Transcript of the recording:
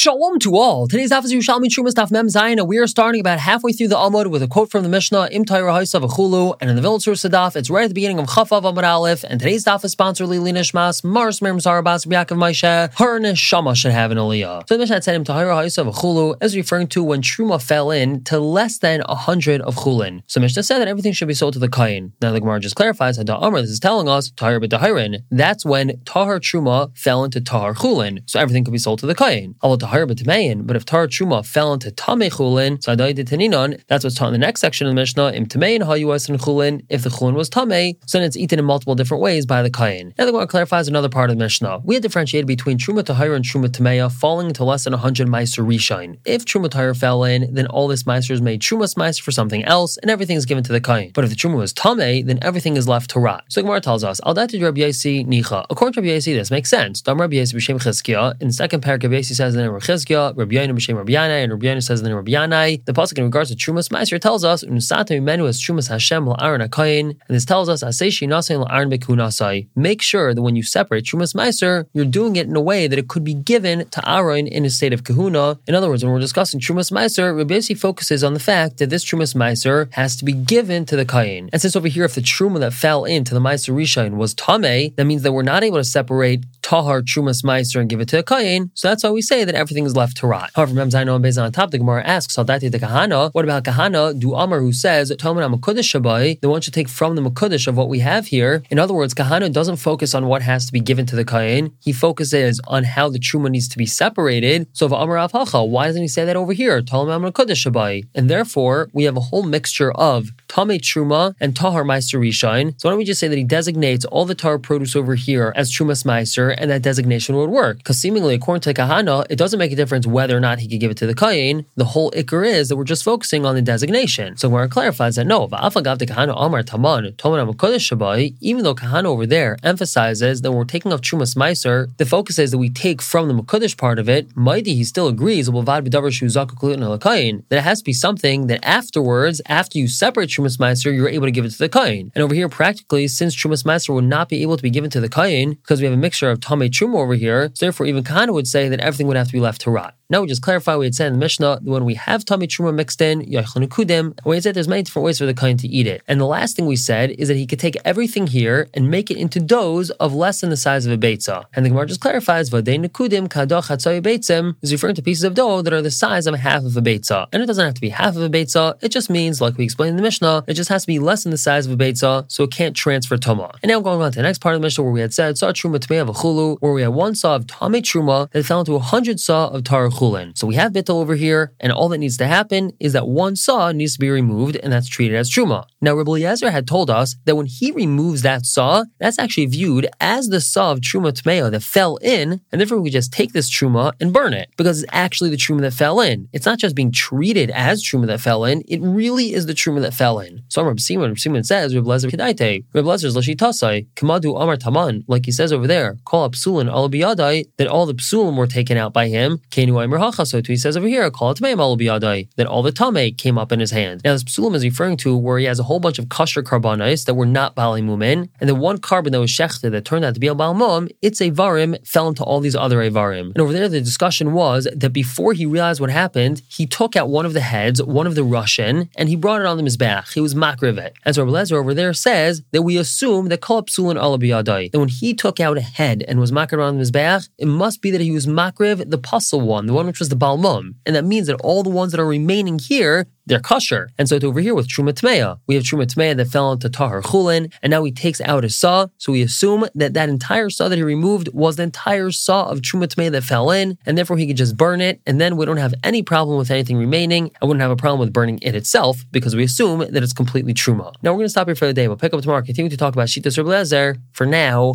Shalom to all. Today's is Yerushalmi Trumas Daf Mem Zayin, we are starting about halfway through the Amud with a quote from the Mishnah, Im Taira Haisav Achulu, and in the Village Sadaf, it's right at the beginning of Chafav Amud Aleph, and today's Daf is sponsored Lili Nishmas, Mars Mir Zarabas, Yaakov Maisha, her Neshama should have an Aliyah. So the Mishnah said Im Taira Haisav Achulu is referring to when Truma fell in to less than a hundred of Chulin. So Mishnah said that everything should be sold to the Kayin. Now the Gemara just clarifies that Amr, this is telling us, Tahir B'Tahirin, that's when Tahar Truma fell into Tahar Chulin, so everything could be sold to the Kayin. But if Tar Truma fell into Tame Chulin, so Taninon, that's what's taught in the next section of the Mishnah. Im Tamein Hayuas and Chulin. If the Chulin was Tame, so then it's eaten in multiple different ways by the Kayin. Now the Gemara clarifies another part of the Mishnah. We had differentiated between Truma Tahir and Truma Tameya falling into less than 100 Meiser Rishine. If Truma Tahir fell in, then all this Meiser is made Trumas Meiser for something else, and everything is given to the Kayin. But if the Truma was Tame, then everything is left to rot. So Gemara tells us, Al Rabbi Nicha. According to Rabbi Yasi, this makes sense. Rabbi Yasi B'Shem. In the second paragraph, Yasi says in Chizkiah, Rabbi Yainu B'Shem Rabbi Yanai, and Rabbi Yainu says in Rabbi Yanai. The pasuk in regards to Trumas Meiser tells us, Unusata Mimenu as Trumas Hashem La'aron HaKayin. And this tells us, Aseishi Nasai La'aron Bekunasai. Make sure that when you separate Trumas Meiser, you're doing it in a way that it could be given to Aaron in a state of kahuna. In other words, when we're discussing Trumas Meiser, Rabbi Yasi focuses on the fact that this Trumas Meiser has to be given to the Kayin. And since over here, if the Truma that fell into the Meiser Rishon was Tame, that means that we're not able to separate Tahar Trumas Meiser and give it to a Kayin. So that's why we say that everything is left to rot. However, Mem Zaino based on top, the Gemara asks, Saldati the Kahana, what about Kahana? Do Amar who says, Toman Amakudish Shabai, the one should take from the Makudish of what we have here. In other words, Kahana doesn't focus on what has to be given to the Kayin. He focuses on how the Truma needs to be separated. So if Amar Avhacha, why doesn't he say that over here? Toman Amakudish Shabai. And therefore, we have a whole mixture of Tame Truma and Tahar Meiser Rishine. So why don't we just say that he designates all the Tar produce over here as Trumas Meiser, and that designation would work? Because seemingly, according to Kahana, it doesn't make a difference whether or not he could give it to the Kayin. The whole ikr is that we're just focusing on the designation. So where it clarifies that no, Amar Taman, Shabai, even though Kahana over there emphasizes that we're taking off Trumas Meiser, the focus is that we take from the Makudish part of it, Mighty he still agrees, that it has to be something that afterwards, after you separate Trumas Meiser, you're able to give it to the Kain. And over here, practically, since Trumas Meiser would not be able to be given to the Kain, because we have a mixture of Tame Truma over here, so therefore even Kahana would say that everything would have to be left to rot. Now we just clarify we had said in the Mishnah when we have Tame Truma mixed in, Kudim, we had said there's many different ways for the Kain to eat it. And the last thing we said is that he could take everything here and make it into doughs of less than the size of a Beitza. And the Gemara just clarifies, Vadei Nekudim Kadoch Hatzoy Beitzim is referring to pieces of dough that are the size of half of a Beitza. And it doesn't have to be half of a Beitza, it just means, like we explained in the Mishnah, it just has to be less than the size of a Beitza, so it can't transfer Toma. And now going on to the next part of the Mishnah where we had said Saw Truma Tmei of Chulu, where we had one saw of Tame Truma that fell into a hundred saw of Tar Chulin. So we have bittel over here, and all that needs to happen is that one saw needs to be removed, and that's treated as truma. Now, Rabbi Eliezer had told us that when he removes that saw, that's actually viewed as the saw of truma tmeo that fell in, and therefore we just take this truma and burn it because it's actually the truma that fell in. It's not just being treated as truma that fell in; it really is the truma that fell in. So Rabbi Simon, Simon says, Rabbi Lezer kedaite, Rabbi Lezer's kamadu amar taman, like he says over there, call psulin al that all the psulim were taken out by him. Hachasotu. He says over here, call it that all the tame came up in his hand. Now, this psulim is referring to where he has a whole bunch of kosher korbanos that were not bali mumin, and the one korban that was shechted that turned out to be a bal mum, its avarim fell into all these other avarim. And over there, the discussion was that before he realized what happened, he took out one of the heads, one of the Russian, and he brought it on the mizbach. He was makrivet. And so Rabbi over there says that we assume that kol psulin ala that when he took out a head and was makriv on the mizbach, it must be that he was makriv the puzzle one, the one which was the bal mum. And that means that all the ones that are remaining here, they're kosher. And so it's over here with Truma Tmeya, we have Truma Tmeya that fell into Tahar Chulin, and now he takes out a saw. So we assume that that entire saw that he removed was the entire saw of Truma Tmeya that fell in, and therefore he could just burn it, and then we don't have any problem with anything remaining. I wouldn't have a problem with burning it itself because we assume that it's completely Truma. Now we're going to stop here for the day. We'll pick up tomorrow, continue to talk about Shita Rebbe For now,